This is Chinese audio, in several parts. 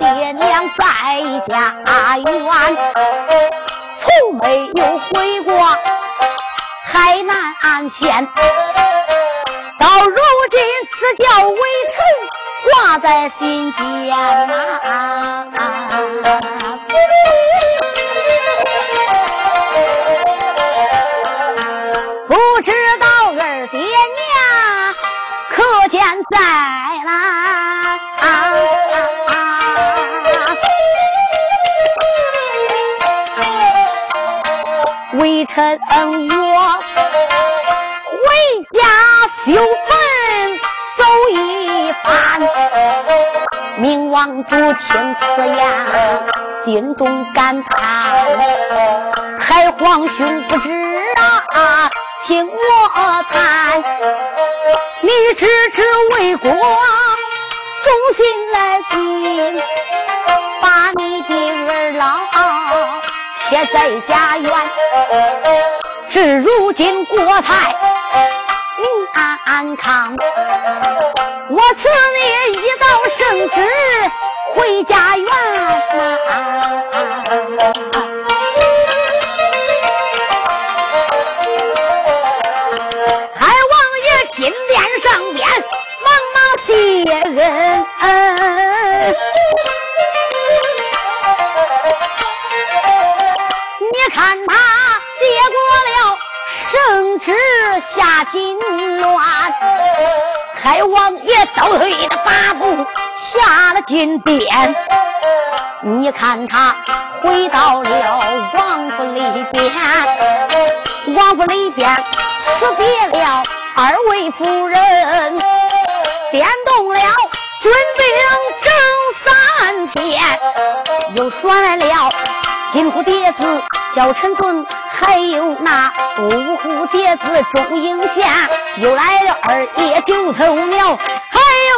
爹娘在家园，从没有回过海南安县。到如今，只叫微臣挂在心间啊！明王主听此言，心中感叹：太皇兄不知啊！听我谈，你只知为国忠心来尽，把你的儿郎撇在家园，至如今国泰民安康，我赐你一道圣旨回家园。海王爷金殿上边忙忙谢恩，你看他接过了圣旨下金銮，海王爷倒退的八步下了金殿。你看他回到了王府里边，王府里边辞别了二位夫人。点动了军兵整三千，又选来了金虎蝶子叫陈尊，还有那五虎蝶子钟英霞，又来了二爷九头鸟，还有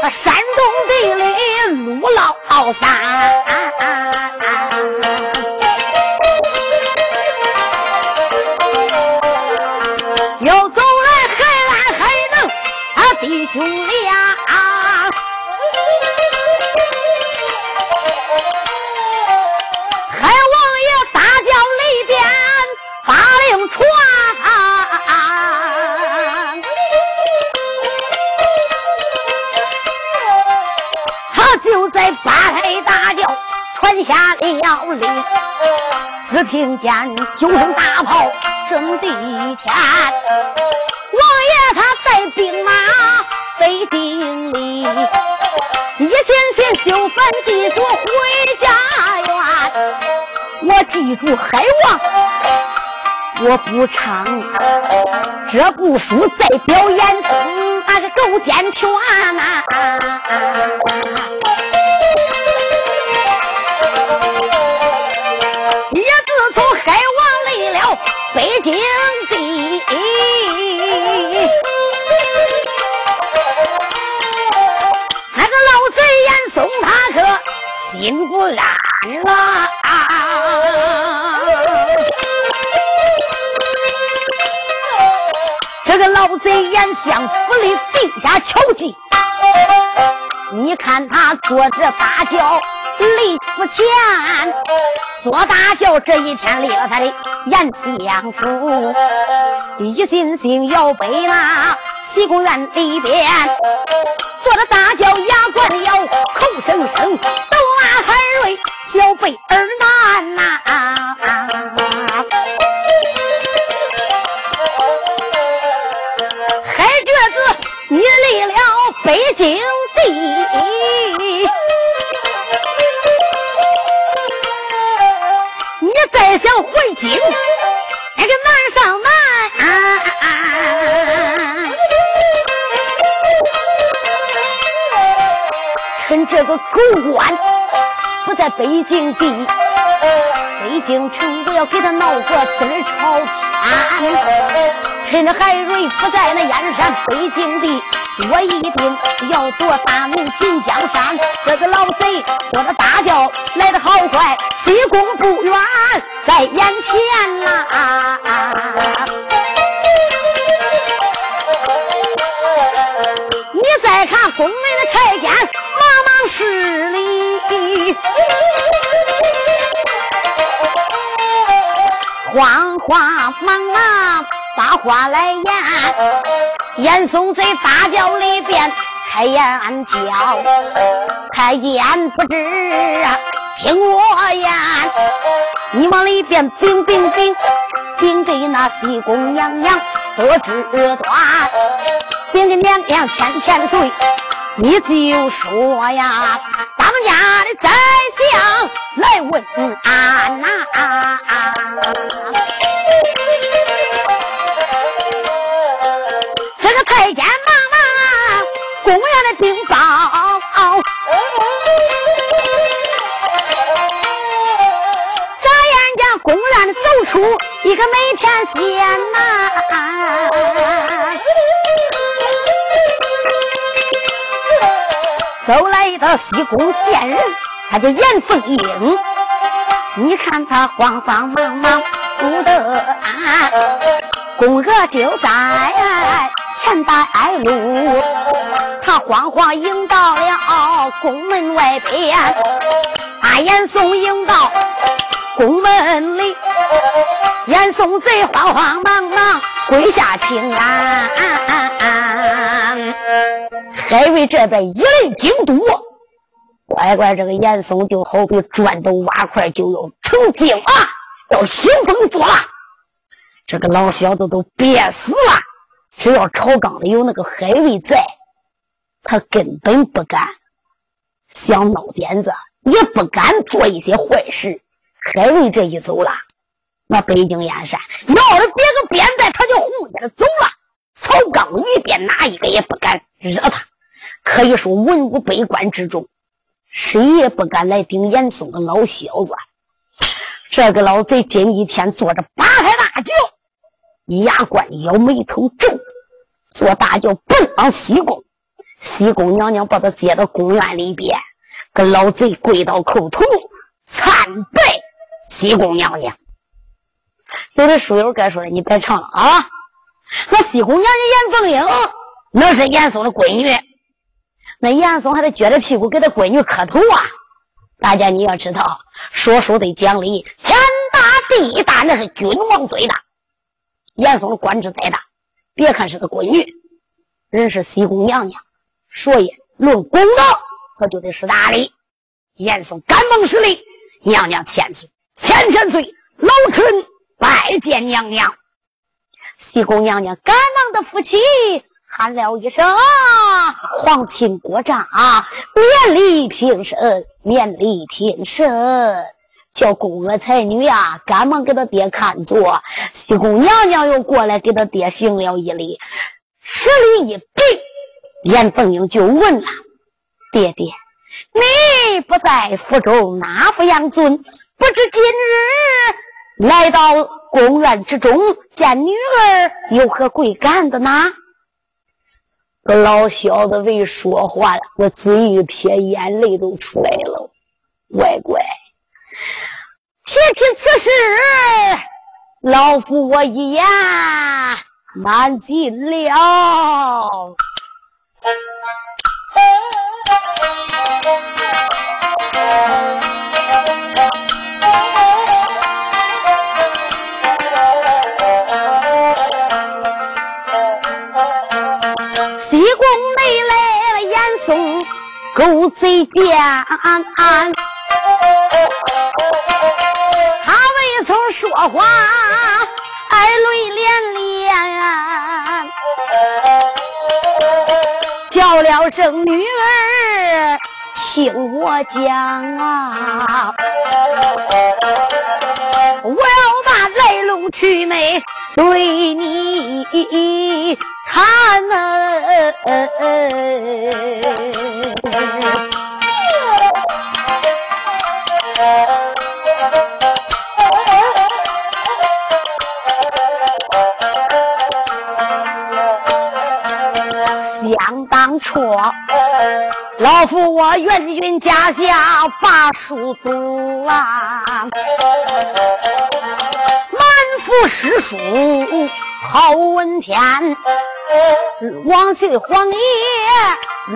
那山东地里鲁老三。我就在八抬大轿传下了令，只听见九声大炮震地天。王爷他带兵马飞定里，一心心修坟祭祖回家园。我记住海王，我不唱这部书再表演那个勾践拳呐。北京的那个老贼严嵩他可心不安啊这个老贼眼向府里定下囚禁你看他坐着大轿离府前，坐大轿这一天立了他的严相府，一心心要背那西宫院里边，坐着大轿牙关咬，口声声。海瑞小辈儿难呐，海瘸子你立了北京地，再想回京，那个难上难。趁这个狗官。不在北京地，北京城我要给他闹个四儿朝天。趁着海瑞不在那燕山，北京地我一定要夺大明锦江山这个老贼说的大叫来的好快西宫不远在眼前呐。你再看宫门的太监茫茫十里慌慌忙忙把话来言，严嵩在大轿里边开言叫，太监不知啊听我言，你往里边禀禀禀禀给那西宫娘娘多知端，禀给娘娘千千岁，你就说呀，当家的宰相来问安呐。太监忙忙，公园的禀报，眨眼间公园的走出一个美天仙呐，走来到西宫见人，他叫严凤英，你看他慌慌忙忙不得安，宫娥就在。前带路，他慌慌迎到了宫门外边，把严嵩迎到宫门里，严嵩贼慌慌忙忙跪下请安。海瑞这边一雷惊都，乖乖这个严嵩就好比砖头瓦块就要成精啊，要兴风作浪，这个老小子都憋死了。只要朝纲里有那个海瑞在，他根本不敢想闹点子，也不敢做一些坏事。海瑞这一走了，那北京燕山闹了别个边在，他就红着走了。曹刚里边哪一个也不敢惹他，可以说文武百官之中，谁也不敢来顶严嵩的老小子。这个老贼今一天坐着八抬大轿。牙关咬，眉头皱，坐大轿奔往西宫。西宫娘娘把他接到宫院里边，跟老贼跪到叩头参拜西宫娘娘。有的书友该说了，你别唱了啊！那西宫娘娘严凤英，那是严嵩的闺女，那严嵩还得撅着屁股给他闺女磕头啊！大家你要知道，说书得讲理，天大地大，那是君王最大。严嵩的官职再大，别看是个闺女，人是西宫娘娘，所以论公道，他就得是大礼。严嵩赶忙施礼，娘娘千岁，千千岁，老臣拜见娘娘。西宫娘娘赶忙的扶起，喊了一声：“皇亲国丈，免礼平身，免礼平身。”叫宫娥才女呀，赶忙给他爹看座。西宫娘娘又过来给他爹行了一礼，施礼一毕，严凤英就问了：“爹爹，你不在府中，哪副养尊？不知今日来到宫院之中，见女儿有何贵干的呢？”这老小子未说话，我嘴一撇，眼泪都出来了，乖乖。提起此事，老夫我一言难尽了。西宫内来了，严嵩狗贼从。说话爱泪连连，叫了声女儿听我讲啊，我要把来龙去脉对你谈啊。老夫我元军家下把书读啊，满腹诗书好文篇，望去皇爷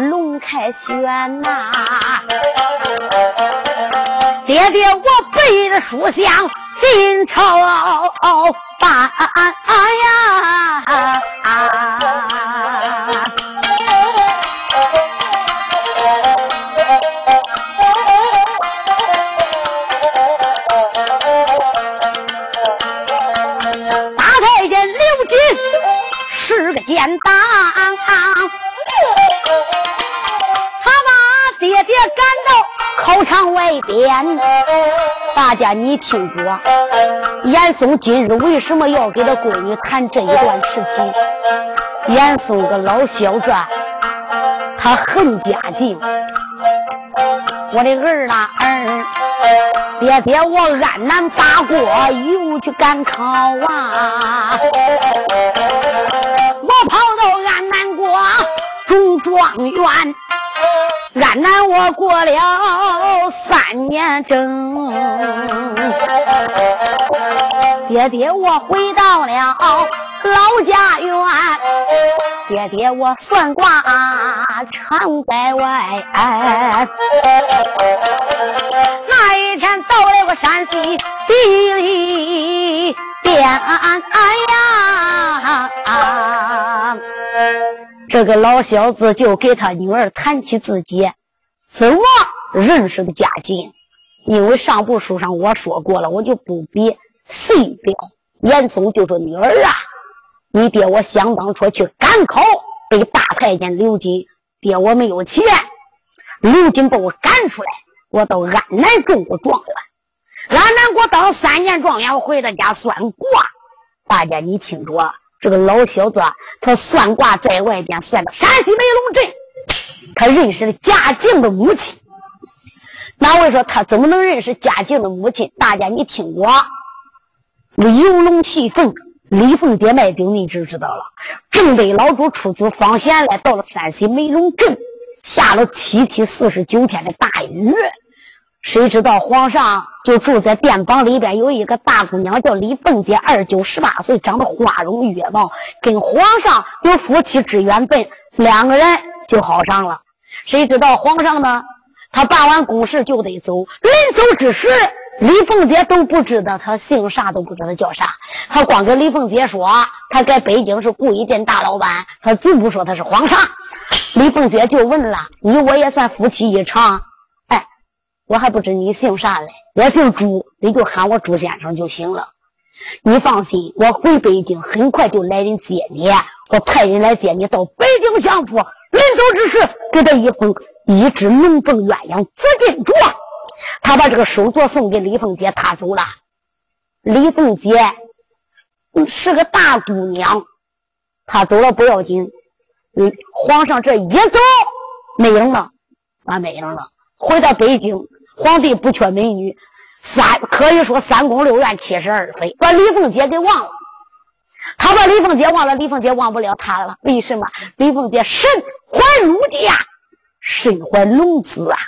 龙开轩呐，爹爹我背的书香进朝办呀。考场外边。大家你听过？严嵩今日为什么要给他闺女谈这一段事情？严嵩个老小子，他恨家境。我的儿啊儿，爹爹我安南八过，又去赶考啊！我跑到安南国中状元。安南我过了三年整，爹爹我回到了老家园，爹爹我算卦常在外。那一天到了个山西地里边呀。这个老小子就给他女儿谈起自己怎么认识的家境，因为上部书上我说过了，我就不比谁表。严嵩就说：“女儿啊，你爹我想当初去赶考，被大太监刘金，爹我没有钱，刘金把我赶出来，我到安南中过状元，安南给我当三年状元，我回到家算卦。大家你清楚啊。”这个老小子啊，他算卦在外边算的山西梅龙镇，他认识了嘉靖的母亲。那我说他怎么能认识嘉靖的母亲？大家你听过游龙戏凤，李凤姐卖酒，你就知道了。正北老主出去访贤来，到了山西梅龙镇，下了七七四十九天的大雨。谁知道皇上就住在殿房里边，有一个大姑娘叫李凤姐，二九十八岁，长得花容月貌，跟皇上有夫妻之缘分，两个人就好上了。谁知道皇上呢？他办完公事就得走，临走之时，李凤姐都不知道他姓啥，都不知道他叫啥。他光跟李凤姐说，他在北京是故意店大老板，他就不说他是皇上。李凤姐就问了：“你我也算夫妻一场？”我还不知你姓啥嘞？我姓朱，你就喊我朱先生就行了。你放心，我回北京很快就来人接你，我派人来接你到北京相府。临走之时，给他一封一只龙凤鸳鸯紫金镯。他把这个手镯送给李凤姐，他走了。李凤姐是个大姑娘，她走了不要紧。嗯，皇上这一走没影了，啊，没影了。回到北京。皇帝不缺美女，三可以说三宫六院七十二妃，把李凤姐给忘了。他把李凤姐忘了，李凤姐忘不了他了。为什么？李凤姐身怀禄呀，身怀龙子啊，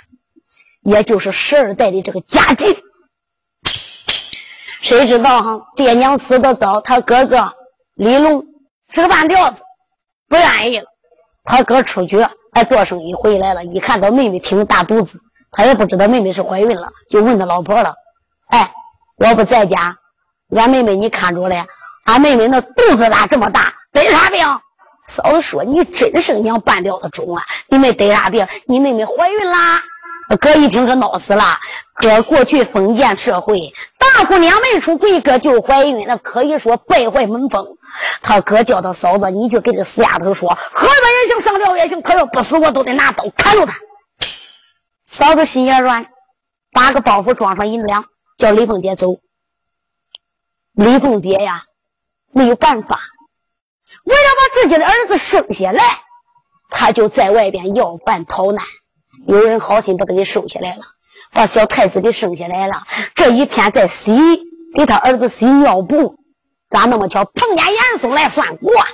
也就是十二代的这个家境。谁知道哈？爹娘死的早，他哥哥李龙是个半吊子，不愿意了。他哥出去来做生意回来了，一看到妹妹挺大肚子。他也不知道妹妹是怀孕了，就问他老婆了：“哎，我不在家，俺妹妹你看着了？俺妹妹那肚子咋这么大？得啥病？”嫂子说：“你真是娘半吊子种啊！你没得啥病？你妹妹怀孕啦！”哥一听可闹死了。哥过去封建社会，大姑娘没出柜，哥就怀孕，那可以说败坏门风。他哥叫他嫂子，你去给这死丫头说，喝了也行，上吊也行，他要不死，我都得拿刀砍了他。嫂子心也软，把个包袱装上银两，叫李凤姐走。李凤姐呀，没有办法，为了把自己的儿子生下来，她就在外边要饭逃难。有人好心把他给收下来了，把小太子给生下来了。这一天在洗给他儿子洗尿布，咋那么巧碰见严嵩来算卦？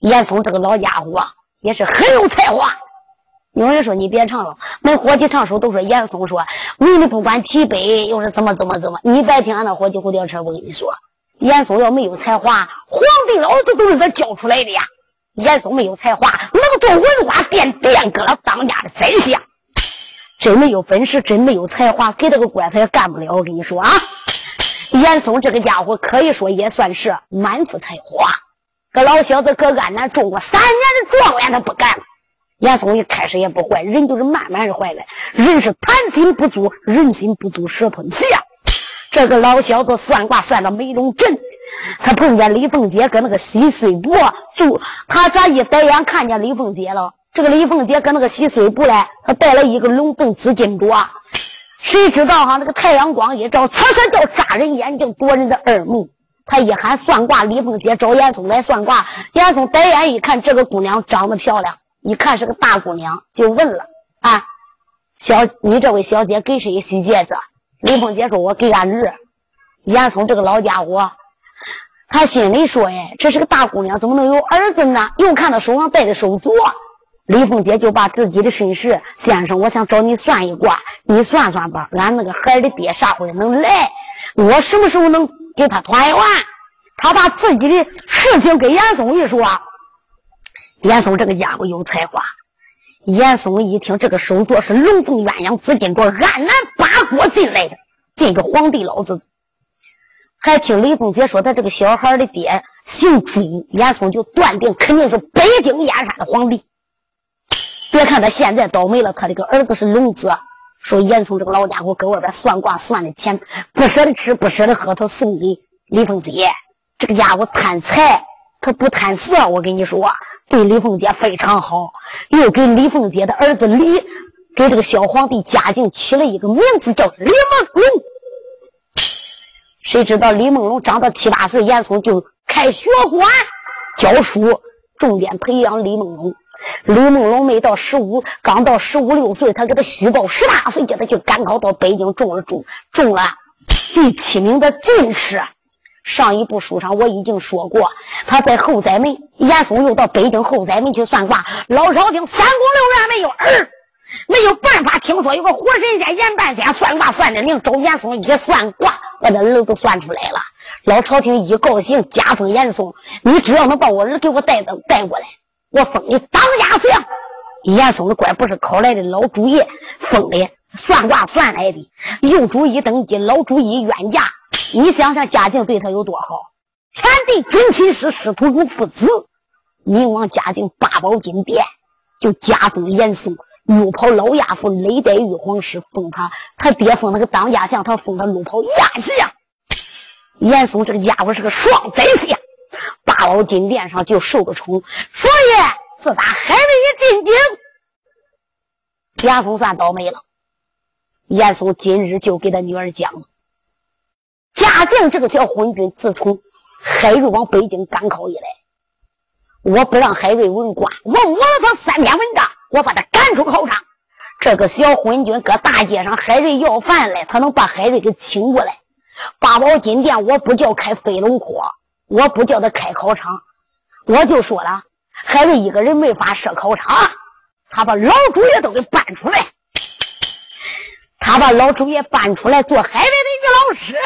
严嵩这个老家伙啊也是很有才华。有人说你别唱了，那伙计唱首都说严嵩说，你你不管提北又是怎么怎么怎么，你别听俺那伙计胡吊车。我跟你说，严嵩要没有才华，皇帝老子都是他教出来的呀。严嵩没有才华，能做文化殿殿阁了当家的宰相，真没有本事，真没有才华，给他个官他也干不了。我跟你说啊，严嵩这个家伙可以说也算是满腹才华，个老小子搁安南中过三年的状元，他不干了。严嵩一开始也不坏，人就是慢慢的坏的。人是贪心不足，人心不足蛇吞象。这个老小子算卦算到梅龙镇，他碰见李凤姐跟那个洗水部住，他这一抬眼看见李凤姐了。这个李凤姐跟那个洗水部嘞，她带了一个龙凤紫金镯。谁知道哈？那个太阳光一照，呲呲叫扎人眼睛，夺人的耳目。他一喊算卦，李凤姐找严嵩来算卦。严嵩抬眼一看，这个姑娘长得漂亮。一看是个大姑娘，就问了：“啊，小你这位小姐给谁洗戒指？”李凤姐说：“我给俺儿。”严嵩这个老家伙，他心里说：“哎，这是个大姑娘，怎么能有儿子呢？”又看到手上戴的手镯，李凤姐就把自己的身世：“先生，我想找你算一卦，你算算吧。俺那个孩儿的爹啥会能来？我什么时候能给他团圆？”他把自己的事情给严嵩一说。严嵩这个家伙有才华。严嵩一听，这个手镯是龙凤鸳鸯紫金镯，安南八国进来的，这个皇帝老子。还听李凤姐说，他这个小孩的爹姓朱，严嵩就断定肯定是北京燕山的皇帝。别看他现在倒霉了，他这个儿子是龙子。说严嵩这个老家伙搁外边算卦算的钱不舍得吃，不舍得喝，他送给李凤姐。这个家伙贪财。他不贪色，我跟你说，对李凤姐非常好，又给李凤姐的儿子李，给这个小皇帝嘉靖起了一个名字叫李梦龙。谁知道李梦龙长到七八岁，严嵩就开学馆教书，重点培养李梦龙。李梦龙没到十五，刚到十五六岁，他给他虚报十八岁，叫他去赶考到北京，中了中中了第七名的进士。上一部书上我已经说过，他在后宰门，严嵩又到北京后宰门去算卦。老朝廷三宫六院没有儿，没有办法。听说有个活神仙严半仙算卦算的灵，找严嵩一算卦，把他儿子算出来了。老朝廷一高兴，加封严嵩，你只要能把我儿给我带到带过来，我封你当家相。严嵩的官不是考来的，老主爷封的，算卦算来的。右主一登基，老主一冤家。你想想，嘉靖对他有多好？前帝君亲师，师徒如父子。明王嘉靖八宝金殿就加封严嵩，鹿袍老亚父，雷代玉皇师，封他。他爹封那个当家相，他封他鹿袍亚相。严嵩这个家伙是个双宰相，八宝金殿上就受个宠。所以自打海瑞一进京，严嵩算倒霉了。严嵩今日就给他女儿讲。嘉靖这个小昏君，自从海瑞往北京赶考以来，我不让海瑞文官，我我了他三篇文章，我把他赶出考场。这个小昏君搁大街上，海瑞要饭来，他能把海瑞给请过来。八宝金殿，我不叫开飞龙坡，我不叫他开考场，我就说了，海瑞一个人没法设考场，他把老主爷都给搬出来，他把老主爷搬出来做海瑞的老师。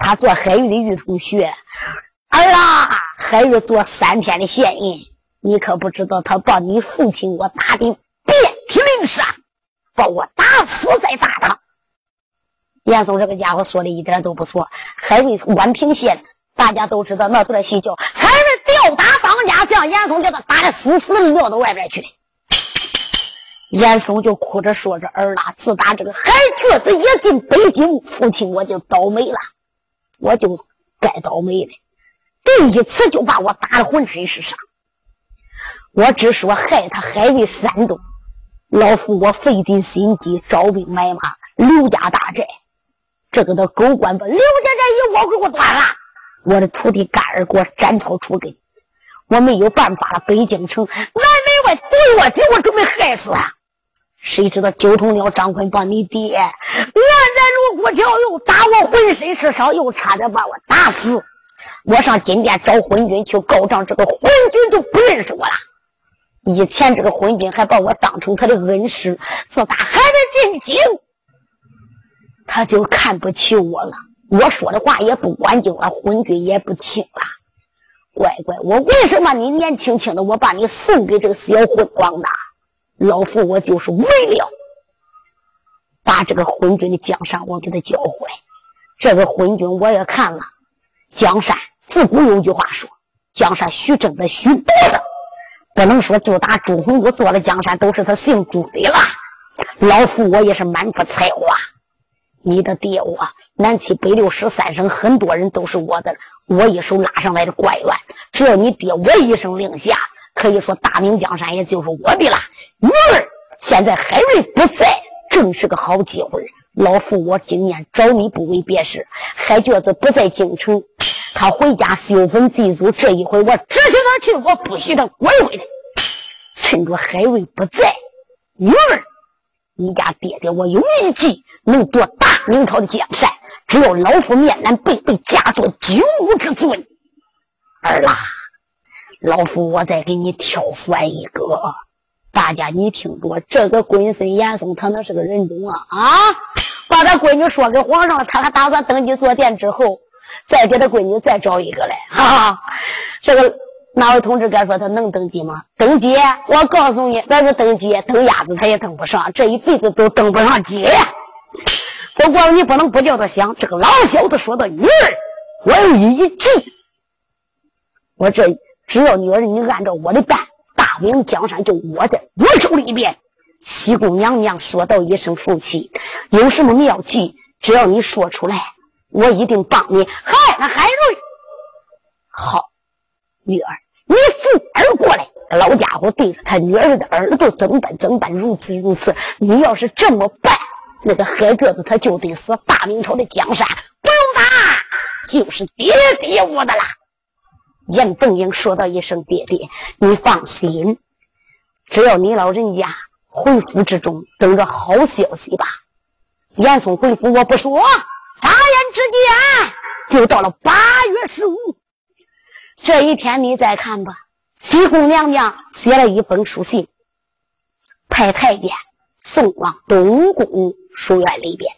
他做海玉的玉同学，儿啊，海玉做三天的县人，你可不知道他把你父亲我打的遍体鳞伤，把我打死在大堂。严嵩这个家伙说的一点都不错。海瑞宛平县，大家都知道那段戏叫海瑞吊打当家将，严嵩叫他打的死死的撂到外边去的。严嵩就哭着说着：“儿啊，自打这个海瘸子也进北京，父亲我就倒霉了。”我就该倒霉了，第一次就把我打的浑身是伤。我只说害他海瑞山东，老夫我费尽心机招兵买马，刘家大寨，这个的狗官把刘家这一窝给我端了，我的徒弟干儿给我斩草除根，我没有办法了。北京城南门外对我给我准备害死他。谁知道九头鸟张坤把你爹按在卢沟桥，又打我浑身是伤，又差点把我打死。我上金殿找昏君去告状，这个昏君都不认识我了。以前这个昏君还把我当成他的恩师，自打还没进京，他就看不起我了。我说的话也不管用了，昏君也不听了。乖乖，我为什么你年轻轻的，我把你送给这个小混光呢？老夫我就是为了把这个昏君的江山我给他教坏，这个昏君我也看了。江山自古有句话说：“江山须争的，须夺的。”不能说就打朱洪武做了江山都是他姓朱的了。老夫我也是满腹才华。你的爹我南七北六十三省很多人都是我的，我一手拉上来的官员。只要你爹我一声令下，可以说大明江山也就是我的了。女儿现在海瑞不在，正是个好机会。老夫我今年找你不为别事，海觉子不在京城，他回家修坟祭祖。这一回我只许他去，我不许他滚回来。趁着海瑞不在，女儿。你家爹爹，我有一计能夺大明朝的江山，只要老夫面南背背，假作九五之尊。儿啦，老夫我再给你挑选一个。大家你听着，这个龟孙严嵩他那是个人种啊啊！把他闺女说给皇上了，他还打算登基坐殿之后，再给他闺女再找一个来。哈哈，这个。哪位同志敢说他能登基吗？登基，我告诉你，那是登基，登鸭子他也登不上，这一辈子都登不上基。不过你不能不叫他想，这个老小子说的女儿，我有一计。我这只要女儿你按照我的办，大明江山就握在我手里边。西宫娘娘说道一声福气，有什么妙计，只要你说出来，我一定帮你。嗨，那海瑞，好，女儿。你扶儿过来，老家伙对着他女儿的耳朵怎么办？怎么办？如此如此。你要是这么办，那个海蛰子他就得死。大明朝的江山不用打，就是爹爹我的啦。严凤英说道一声：“爹爹，你放心，只要你老人家回府之中等着好消息吧。”严嵩回府我不说，眨眼之间就到了八月十五。这一天你再看吧，西宫娘娘写了一封书信，派太监送往东宫书院里边。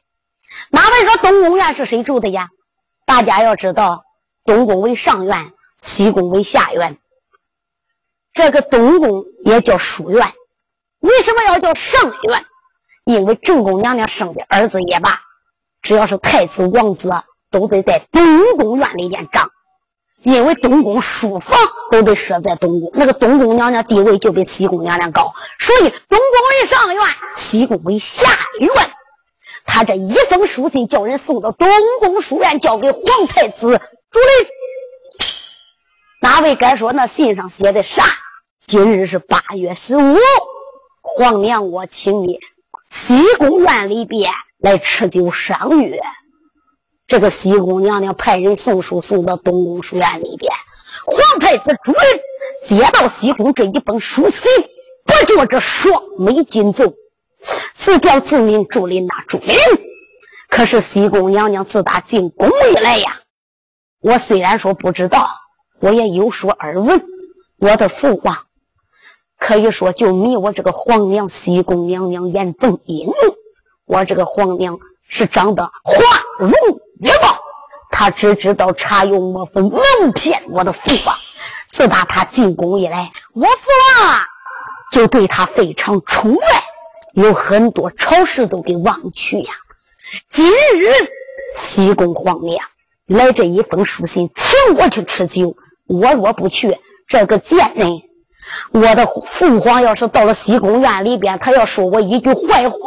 哪位说东宫院是谁住的呀？大家要知道，东宫为上院，西宫为下院。这个东宫也叫书院，为什么要叫上院？因为正宫娘娘生的儿子也罢，只要是太子王子，都得在东宫院里边长。因为东宫书房都得设在东宫，那个东宫娘娘地位就比西宫娘娘高，所以东宫为上院，西宫为下院。他这一封书信叫人送到东宫书院，交给皇太子主理。哪位该说那信上写的啥？今日是八月十五，皇娘我请你西宫院里边来吃酒赏月。这个西宫娘娘派人送书送到东宫书院里边，皇太子朱林接到西宫这一封书信，不觉这双眉紧皱，自表自命朱林呐，朱林。可是西宫娘娘自打进宫以来呀，我虽然说不知道，我也有所耳闻。我的父王可以说就迷我这个皇娘西宫娘娘严凤英，我这个皇娘是长得花容。月貌，他只知道茶油抹粉，蒙骗我的父王。自打他进宫以来，我父王就对他非常宠爱，有很多朝事都给忘去呀。今日西宫皇娘来这一封书信，请我去吃酒。我若不去，这个贱人，我的父皇要是到了西宫院里边，他要说我一句坏话，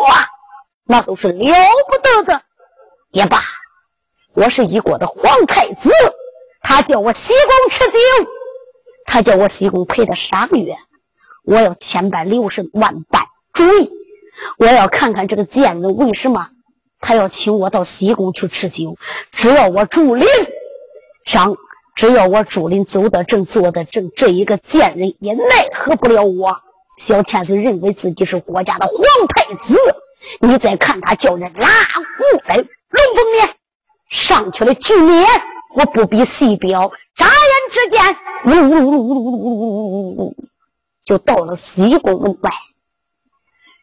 那都是了不得的。也罢。我是一国的皇太子，他叫我西宫吃酒，他叫我西宫陪他赏月，我要千般六十万般主意，我要看看这个贱人为什么他要请我到西宫去吃酒。只要我竹林上，只要我朱林走得正，坐得正，这一个贱人也奈何不了我。小千岁认为自己是国家的皇太子，你再看他叫人拉过来龙凤面。上去了局面，我不比细表。眨眼之间，呜呜呜呜呜呜呜，就到了西宫门外。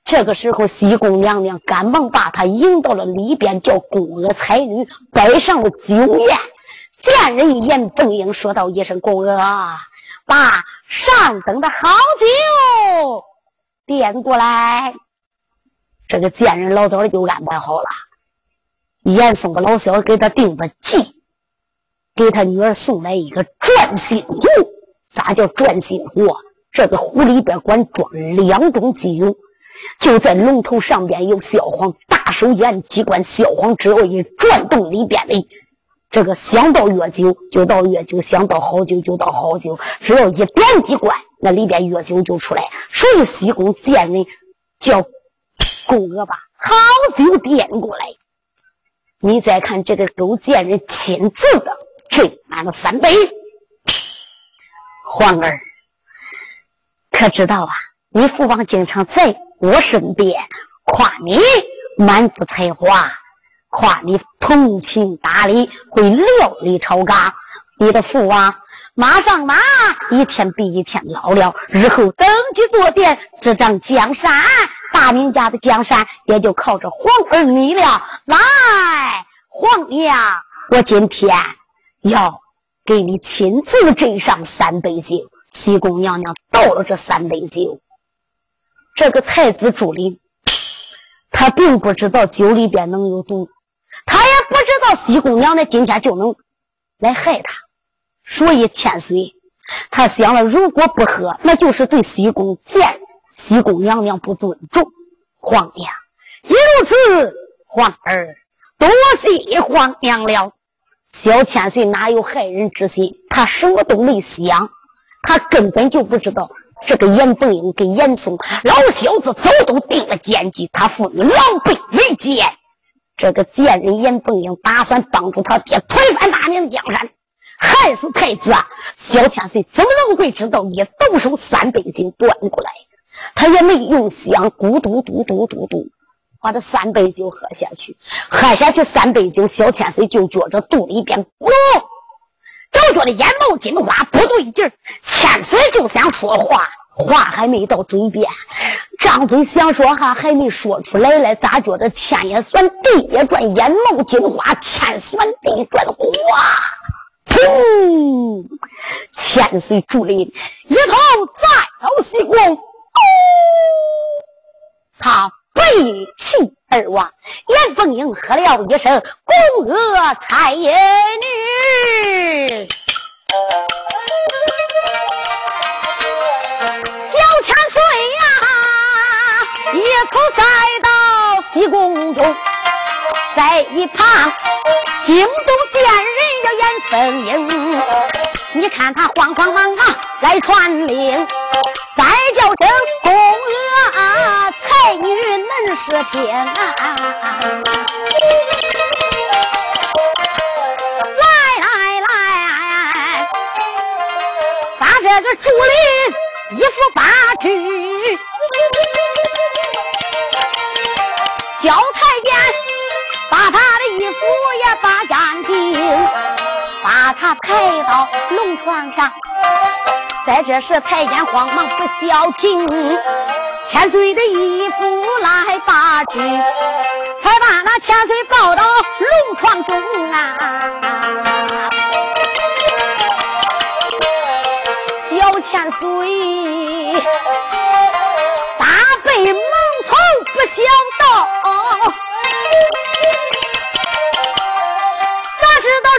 这个时候，西宫娘娘赶忙把他迎到了里边，叫宫娥才女摆上了酒宴。见人严凤英说道一声：“公娥，把上等的好酒点过来。”这个贱人老早就安排好了。严嵩的老小给他定的计，给他女儿送来一个转心壶。咋叫转心壶？这个壶里边管装两种酒，就在龙头上边有小黄，大手一按机关，小黄只要一转动里边的这个想到药酒就到药酒，想到好酒就到好酒，只要一点机关，那里边药酒就出来。所以西宫见人叫宫娥把好酒点过来。你再看这个勾践人亲自的斟满了三杯，皇儿可知道啊？你父王经常在我身边夸你满腹才华，夸你通情达理，会料理朝纲。你的父王马上马一天比一天老了，日后登基坐殿，执掌江山。大明家的江山也就靠着皇儿你了。来，皇娘，我今天要给你亲自斟上三杯酒。西宫娘娘倒了这三杯酒，这个太子朱林，他并不知道酒里边能有毒，他也不知道西宫娘娘今天就能来害他，所以千岁他想了，如果不喝，那就是对西宫见。西宫娘娘不尊重皇娘，如此，皇儿多谢皇娘了。小千岁哪有害人之心？他什么都没想，他根本就不知道这个严凤英跟严嵩老小子早都定了奸计，他父女狼狈为奸。这个贱人严凤英打算帮助他爹推翻大明江山，害死太子啊。小千岁怎么能会知道？一动手，三杯酒端过来。他也没用香，咕嘟嘟嘟嘟嘟，把这三杯酒喝下去。喝下去三杯酒，小千岁就觉着肚里边咕噜，就觉得眼冒金花不对劲儿。千岁就想说话，话还没到嘴边，张嘴想说哈，还没说出来嘞，咋觉得天也酸，地也转，眼冒金花，天酸地转，哗，砰！千岁竹林一头栽到西宫。他背弃而亡，严凤英喝了一声“宫娥彩女”，一口栽到西宫中，在一旁惊动见人叫严凤英，你看他慌慌忙忙来传令。再叫声宫娥啊才女能是天啊！来来来，把这个竹林一副八句，叫太监把他的衣服也扒干净，把他抬到龙床上。在这时，太监慌忙不消停，千岁的衣服来拔去，才把那千岁抱到龙床中啊！小千岁大背蒙头不消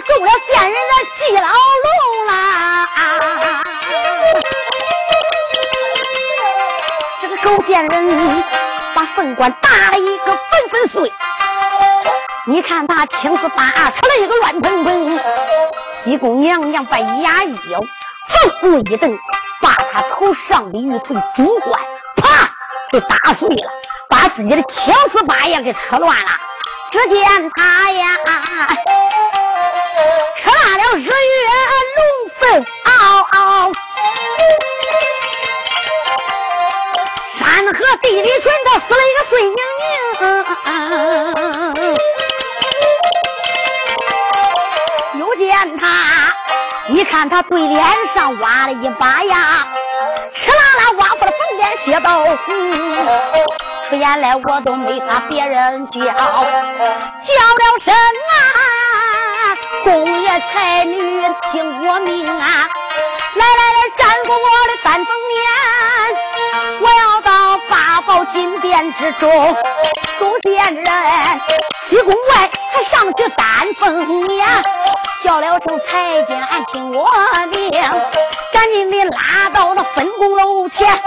中了贱人的计牢笼啦！见人把凤冠打了一个粉粉碎，你看他青丝拔出了一个乱蓬蓬。西宫娘娘把牙一咬，噌一蹬，把他头上的玉头珠冠啪给打碎了，把自己的青丝八也给扯乱了。只见他呀，吃烂了日月龙凤嗷嗷。山河地里全都死了一个碎宁宁，又见他，你看他对脸上挖了一把牙，吃啦啦挖破了凤眼血豆腐，出言来我都没怕别人叫，叫了声啊，宫爷才女听我命啊，来来来，占过我的丹凤面。我要到八宝金殿之中，勾践人，西宫外他上去丹凤眼，叫了声太监听我命，赶紧的拉到那分宫楼前，娘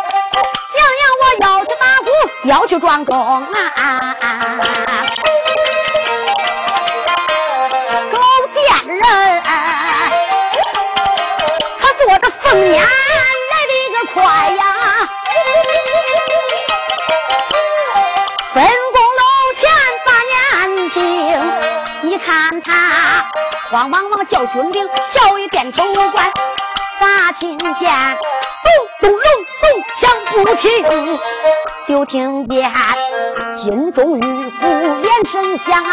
娘我要去打鼓，要去庄公啊！勾年来的个快呀，分工楼前把年听，你看他慌忙忙叫军兵，小雨点头关，把亲见。咚咚咚响不停，就听见金钟玉鼓连声响，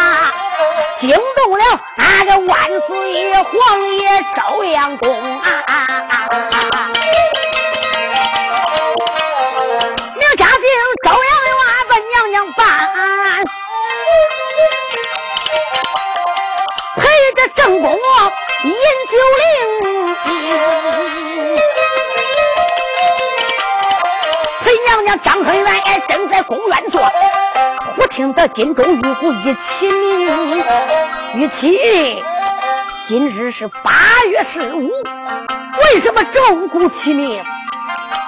惊动了那个万岁皇爷朝阳宫啊，明嘉靖朝阳的娃岁娘娘办，陪着正宫饮酒令。娘娘张恨元也正在宫院坐，忽听得金钟玉鼓一齐鸣，玉琪，今日是八月十五，为什么钟鼓齐鸣？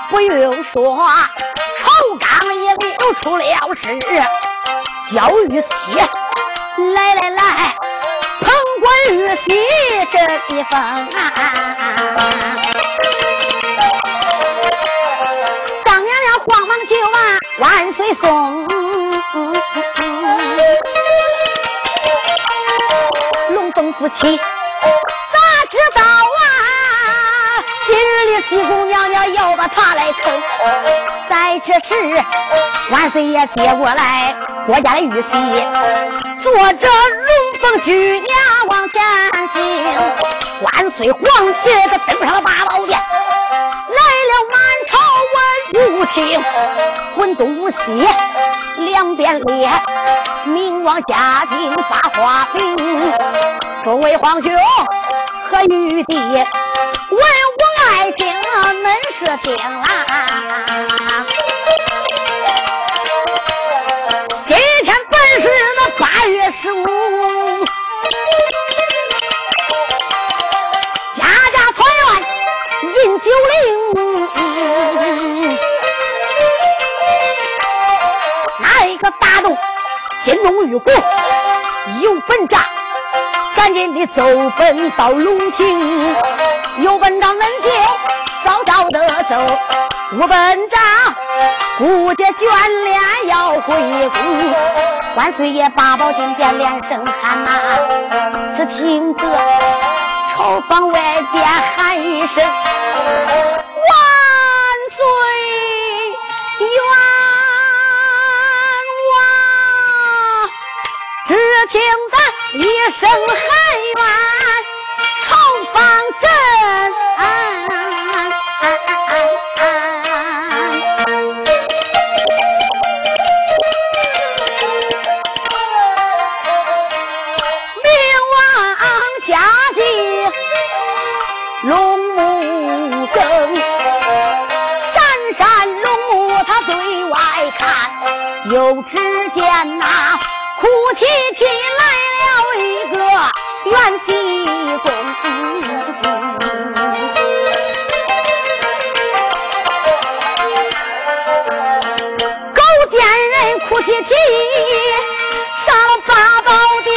不用说，朝纲也流出了事，焦玉琪，来来来。玉玺这一封啊，万岁送。龙凤夫妻咋知道啊？今日里西宫娘娘要把他来坑，在这时万岁爷接过来国家的玉玺，坐着龙凤举娘。往前行，万岁皇爷他登上了八宝殿，朝文武卿，混东西两边列，明王嘉靖发花饼，诸位皇兄和玉帝，文武爱听恁是听啊。今天本是那八月十五。金龙玉鼓有本账，赶紧的走奔到龙庭，有本账恁就早早的走，无本账顾家眷恋要回宫，万岁爷八宝金殿连声喊呐，只听得。朝房外边喊一声：“只听得一声喊冤，朝方阵，明王驾起龙木阵，山山龙木他对外看，有只见那。提起来了一个元西公，狗见人哭啼啼上了八宝殿。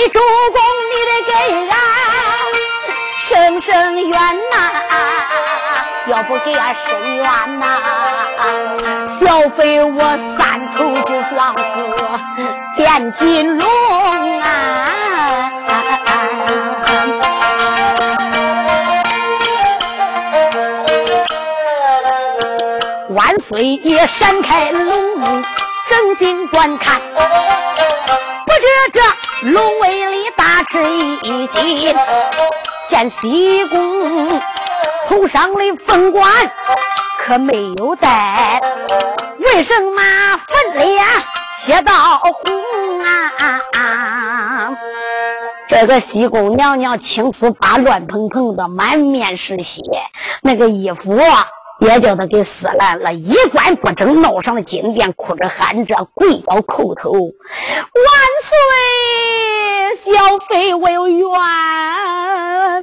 的主公，你得给俺伸伸冤呐！要不给俺伸冤呐，小飞我三头就撞死电金龙啊！万岁爷闪开龙目，正经观看。不知这龙威里大吃一惊，见西宫头上的凤冠可没有戴，为什么粉脸血道红啊！这个西宫娘娘青丝发乱蓬蓬的，满面是血，那个衣服也叫他给撕烂了，衣冠不整，闹上了金殿，哭着喊着跪倒叩头：“万岁，小妃我有冤，你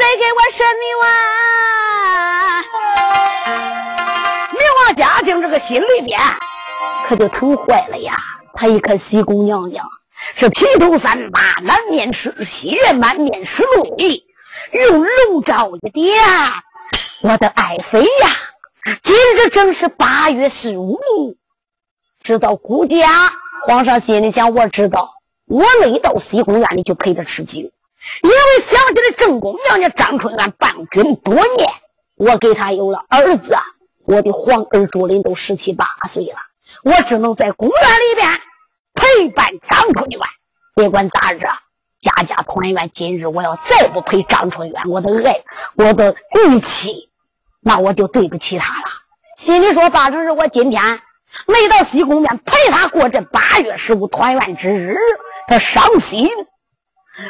得给我伸冤。”明王嘉靖这个心里边可就疼坏了呀！他一看西宫娘娘。是披头散发，满面是血，满面是泪，用龙爪一点，我的爱妃呀！今日正是八月十五，知道顾家。皇上心里想：我知道，我没到西宫院里就陪他吃酒，因为想起了正宫娘娘张春元伴君多年，我给他有了儿子，我的皇儿朱林都十七八岁了，我只能在宫院里边。陪伴张春元，别管咋着，家家团圆。今日我要再不陪张春元，我的爱，我的义妻，那我就对不起他了。心里说：八成是我今天没到西宫面陪他过这八月十五团圆之日，他伤心。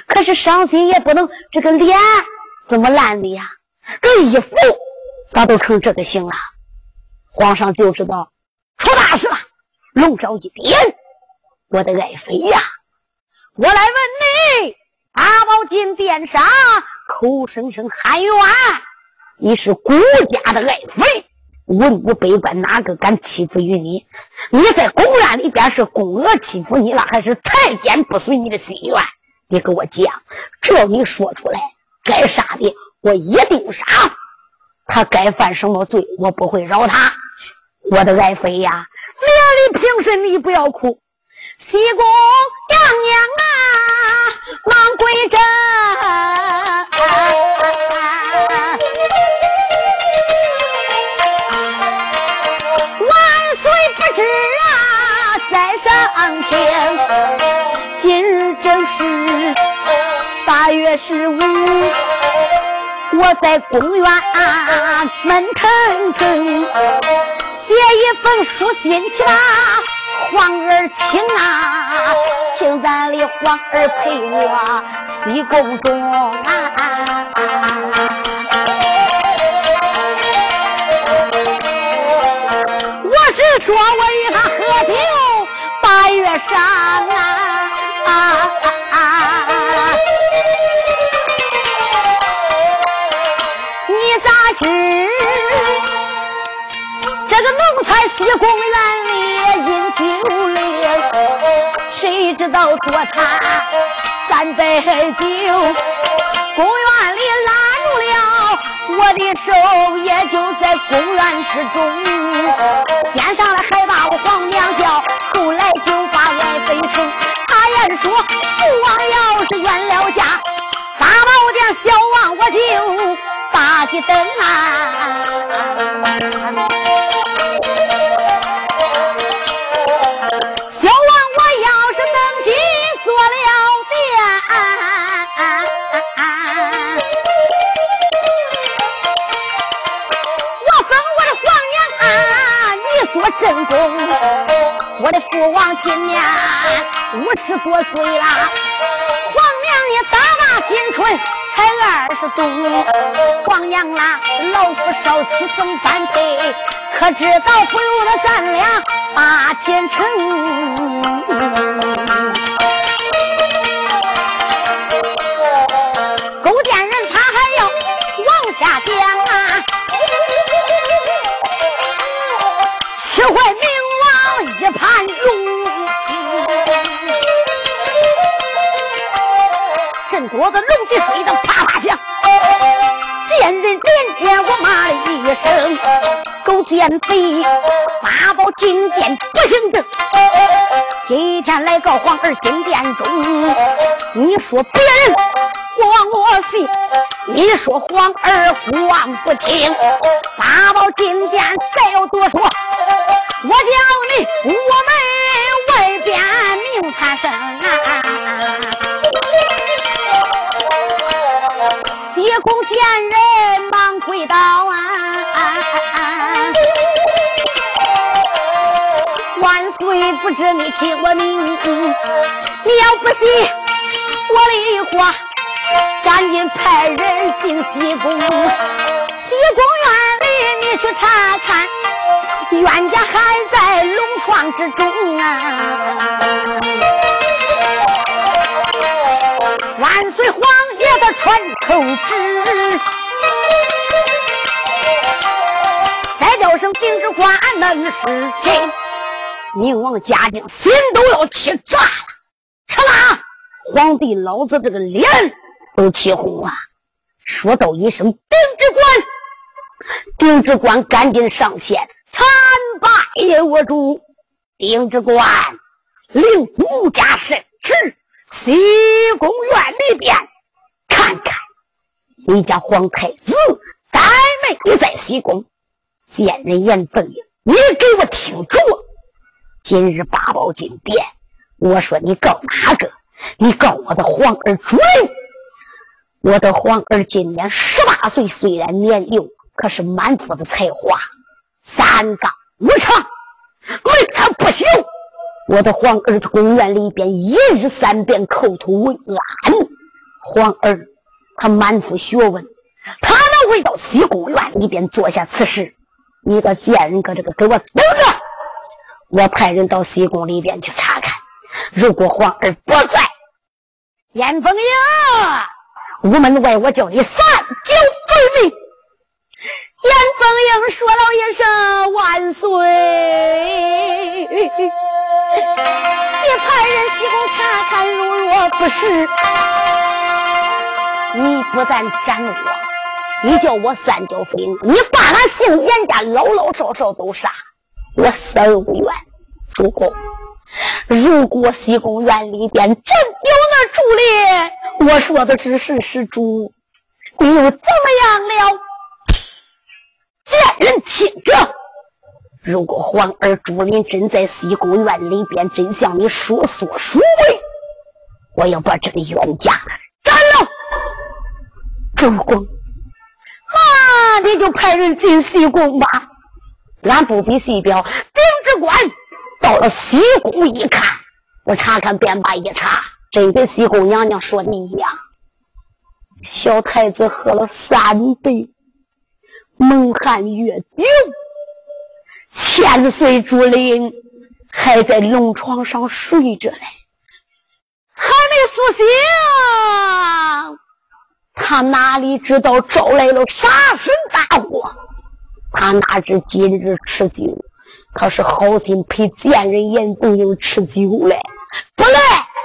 可是伤心也不能，这个脸怎么烂的呀？这衣服咋都成这个形了？皇上就知道出大事了，龙爪一点。我的爱妃呀，我来问你，八宝金殿上口声声喊冤，你是顾家的爱妃，文武百官哪个敢欺负于你？你在宫院里边是宫娥欺负你了，还是太监不遂你的心愿？你给我讲，只要你说出来，该杀的我一定杀，他该犯什么罪，我不会饶他。我的爱妃呀，娘里平身，你不要哭。西宫娘娘啊，忙跪着，万岁不知啊，在上天。今日正是八月十五，我在公园闷腾腾，写一封书信去吧。皇儿请啊，请咱的皇儿陪我西宫中啊！我只说我与他喝酒八月上啊！你咋知这个奴才西宫院谁知道多他三杯酒，公园里拉住了我的手，也就在公园之中。先上来还把我皇娘叫，后来就把外妃称。他也说父王要是冤了家，大宝殿小王我就打起灯啊。公，我的父王今年五十多岁啦，皇娘也大把新春才二十多。皇娘啦，老夫少妻总般配，可知道不由得咱俩把前程。我的龙脊水的啪啪响，见人连见我骂了一声，狗奸贼，八宝金殿不行的。今天来告皇儿金殿中，你说别人忘我信，你说皇儿父王不听，八宝金殿再要多说，我叫你我们外边命惨生见人忙跪倒啊！万岁不知你起我明，你要不信我的话，赶紧派人进西宫，西宫院里你去查看，冤家还在龙床之中啊！万岁皇传口旨。生金之官能是谁？宁王嘉靖心都要气炸了！吃吧！皇帝老子这个脸都气红了，说道一声：“丁之官，丁之官，赶紧上前参拜我主。”丁之官领吴家圣旨，西宫院里边看看，你家皇太子在没在西宫？见人言凤英，你给我听着！今日八宝金殿，我说你告哪个？你告我的皇儿朱灵。我的皇儿今年十八岁，虽然年幼，可是满腹的才华，三纲五常，没他不行。我的皇儿在公园里边一日三遍口吐文案，皇儿他满腹学问，他能回到西宫院里边做下此事？你个贱人，搁这个给我等着！我派人到西宫里边去查看。如果皇儿不在，严凤英，屋门外我叫你三九分明。严凤英说了一声万岁。你派人西宫查看，如若不是，你不但斩我。你叫我三脚飞，你把俺姓严家老老少少都杀，我死而无怨。主公，如果西宫院里边真有那朱烈，我说的是事实，主，你又怎么样了？贱人听着，如果皇儿朱林真在西宫院里边，真像你所说所为，我要把这个冤家。周公。那你就派人进西宫吧，俺不比西表。丁知官到了西宫一看，我查看便罢一查，真跟西宫娘娘说的一样。小太子喝了三杯蒙汗药酒，千岁竹林还在龙床上睡着嘞，还没苏醒。他哪里知道招来了。杀身大祸？他哪知今日吃酒，他是好心陪贱人严凤英吃酒嘞，不来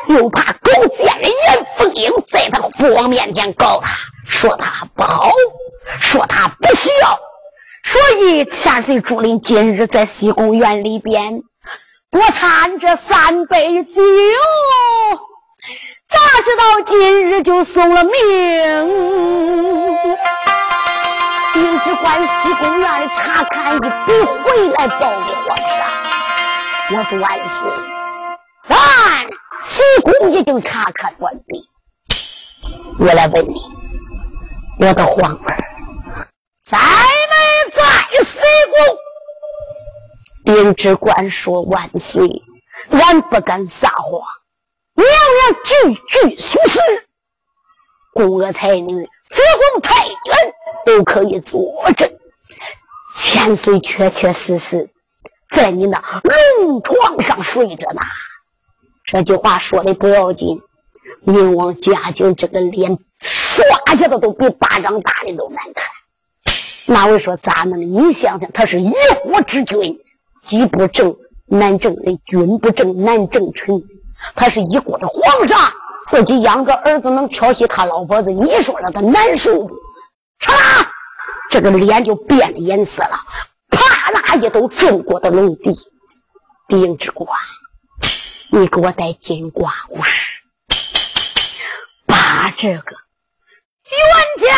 又怕狗贱人严凤英在他父王面前告他，说他不好，说他不孝，所以千岁朱林今日在西宫院里边，我贪这三杯酒。咋知道今日就送了命？丁知官西宫院里查看一笔回来报给皇上。我说万岁，俺西宫已经查看完毕。我来问你，我的皇儿在没在西宫？丁知官说：“万岁，俺不敢撒谎。”娘娘句句属实，宫娥才女、子宫太监都可以作证。千岁确确实实在你那龙床上睡着呢。这句话说的不要紧，宁王嘉靖这个脸刷下的都比巴掌大的都难看。那我说咋弄？你想想，他是一国之君，己不正难正人，君不正难正臣。他是一国的皇上，自己养个儿子能调戏他老婆子，你说让他难受不？嚓啦，这个脸就变了颜色了，啪啦一都中过的龙地。丁知官，你给我带金瓜武士，把这个冤家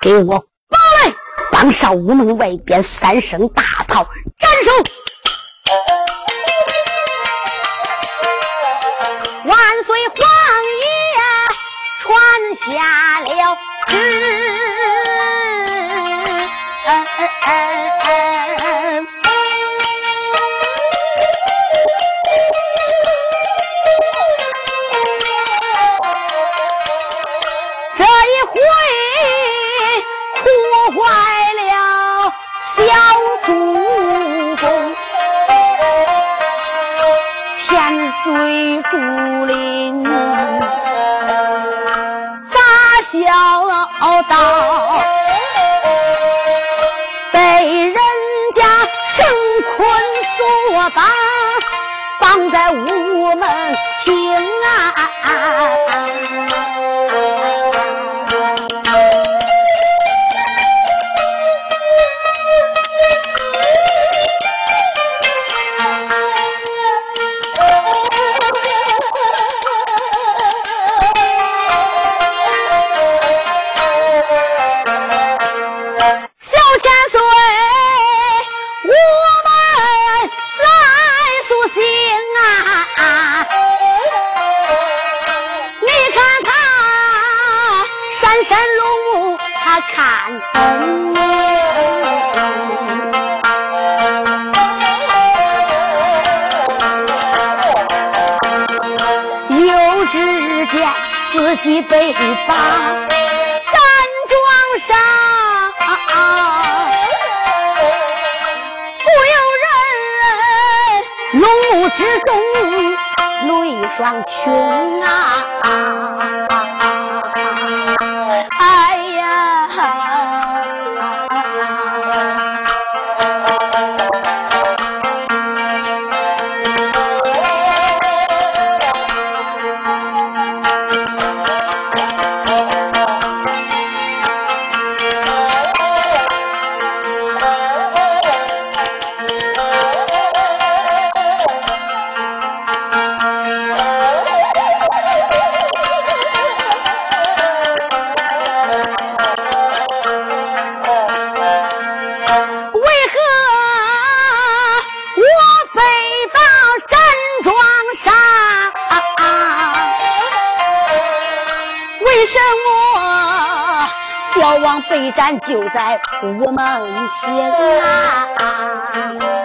给我绑来，绑上屋门外边三声大炮，斩首。随皇爷传下了旨只懂泪双裙啊啊俺就在屋门前啊啊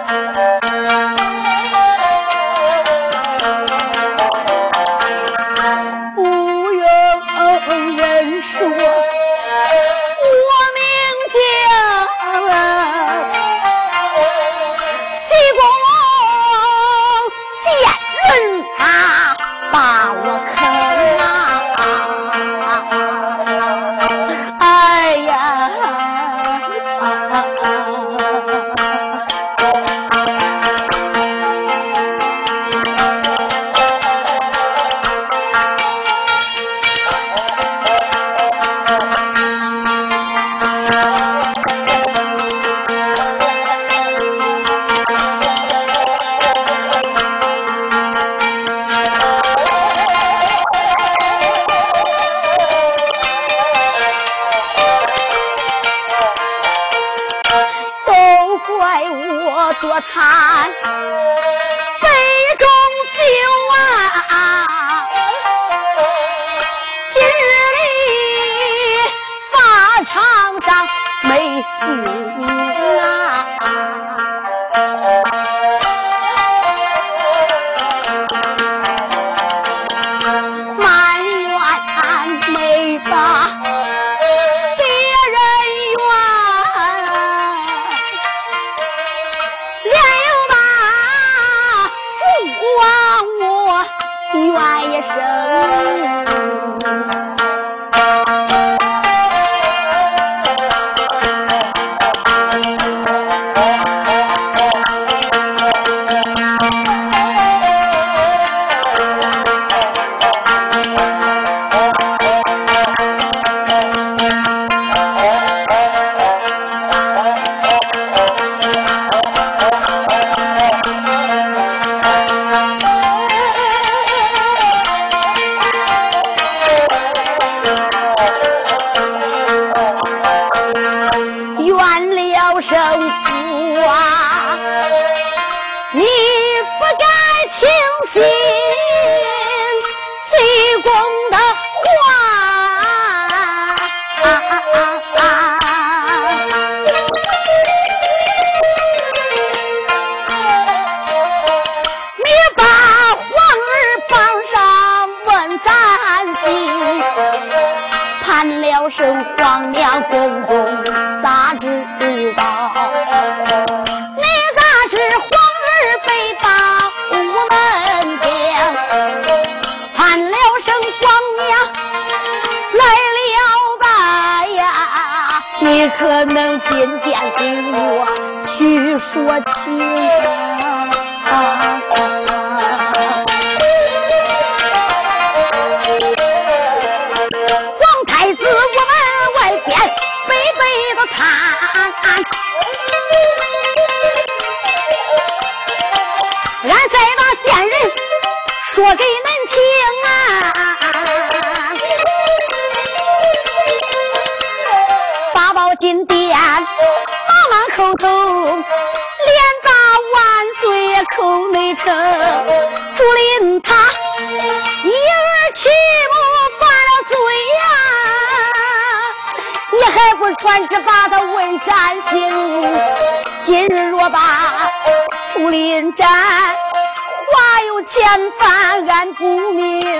犯俺不明。今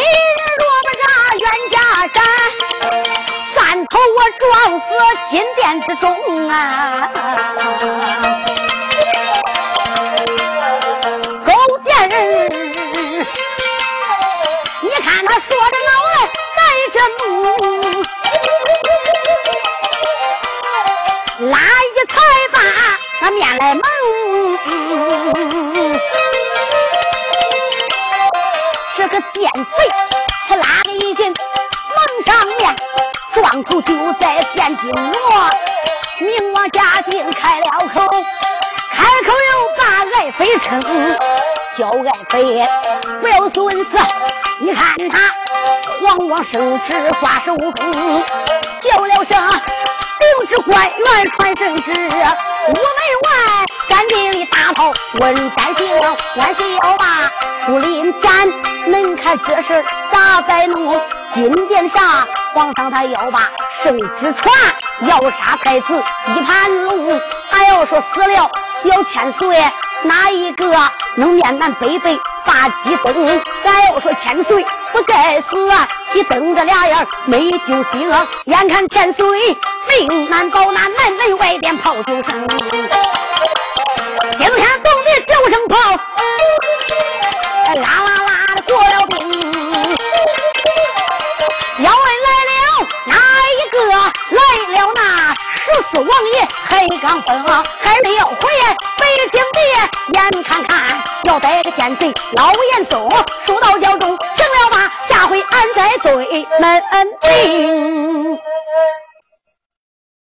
日若不杀冤家斩，三头我撞死金殿之中啊！狗贱人，你看他说着恼来带着怒，拉一才把他面来蒙。见贼，他拉了一进蒙上面，撞头就在殿金罗，明王嘉靖开了口，开口又把爱妃称，叫爱妃不要损死，你看他皇王圣旨挂手中，叫了声领旨官员传圣旨，我门外干地里大炮问斩刑，万岁要把竹林斩，恁看这事咋摆弄？金殿上皇上他要把圣旨传，要杀太子一盘龙，还要说死了小千岁，哪一个能面南北北把鸡崩？还要说千岁不该死啊！你瞪着俩眼没救星，眼看千岁命难保，那南门外边炮就声，惊天动地九声炮，啦啦啦的过了兵。要问来了哪一个？来了那十四王爷黑刚峰啊，还没有回北京的，眼看看要逮个奸贼老严嵩，数到教中，行了吧？下回俺再对门定。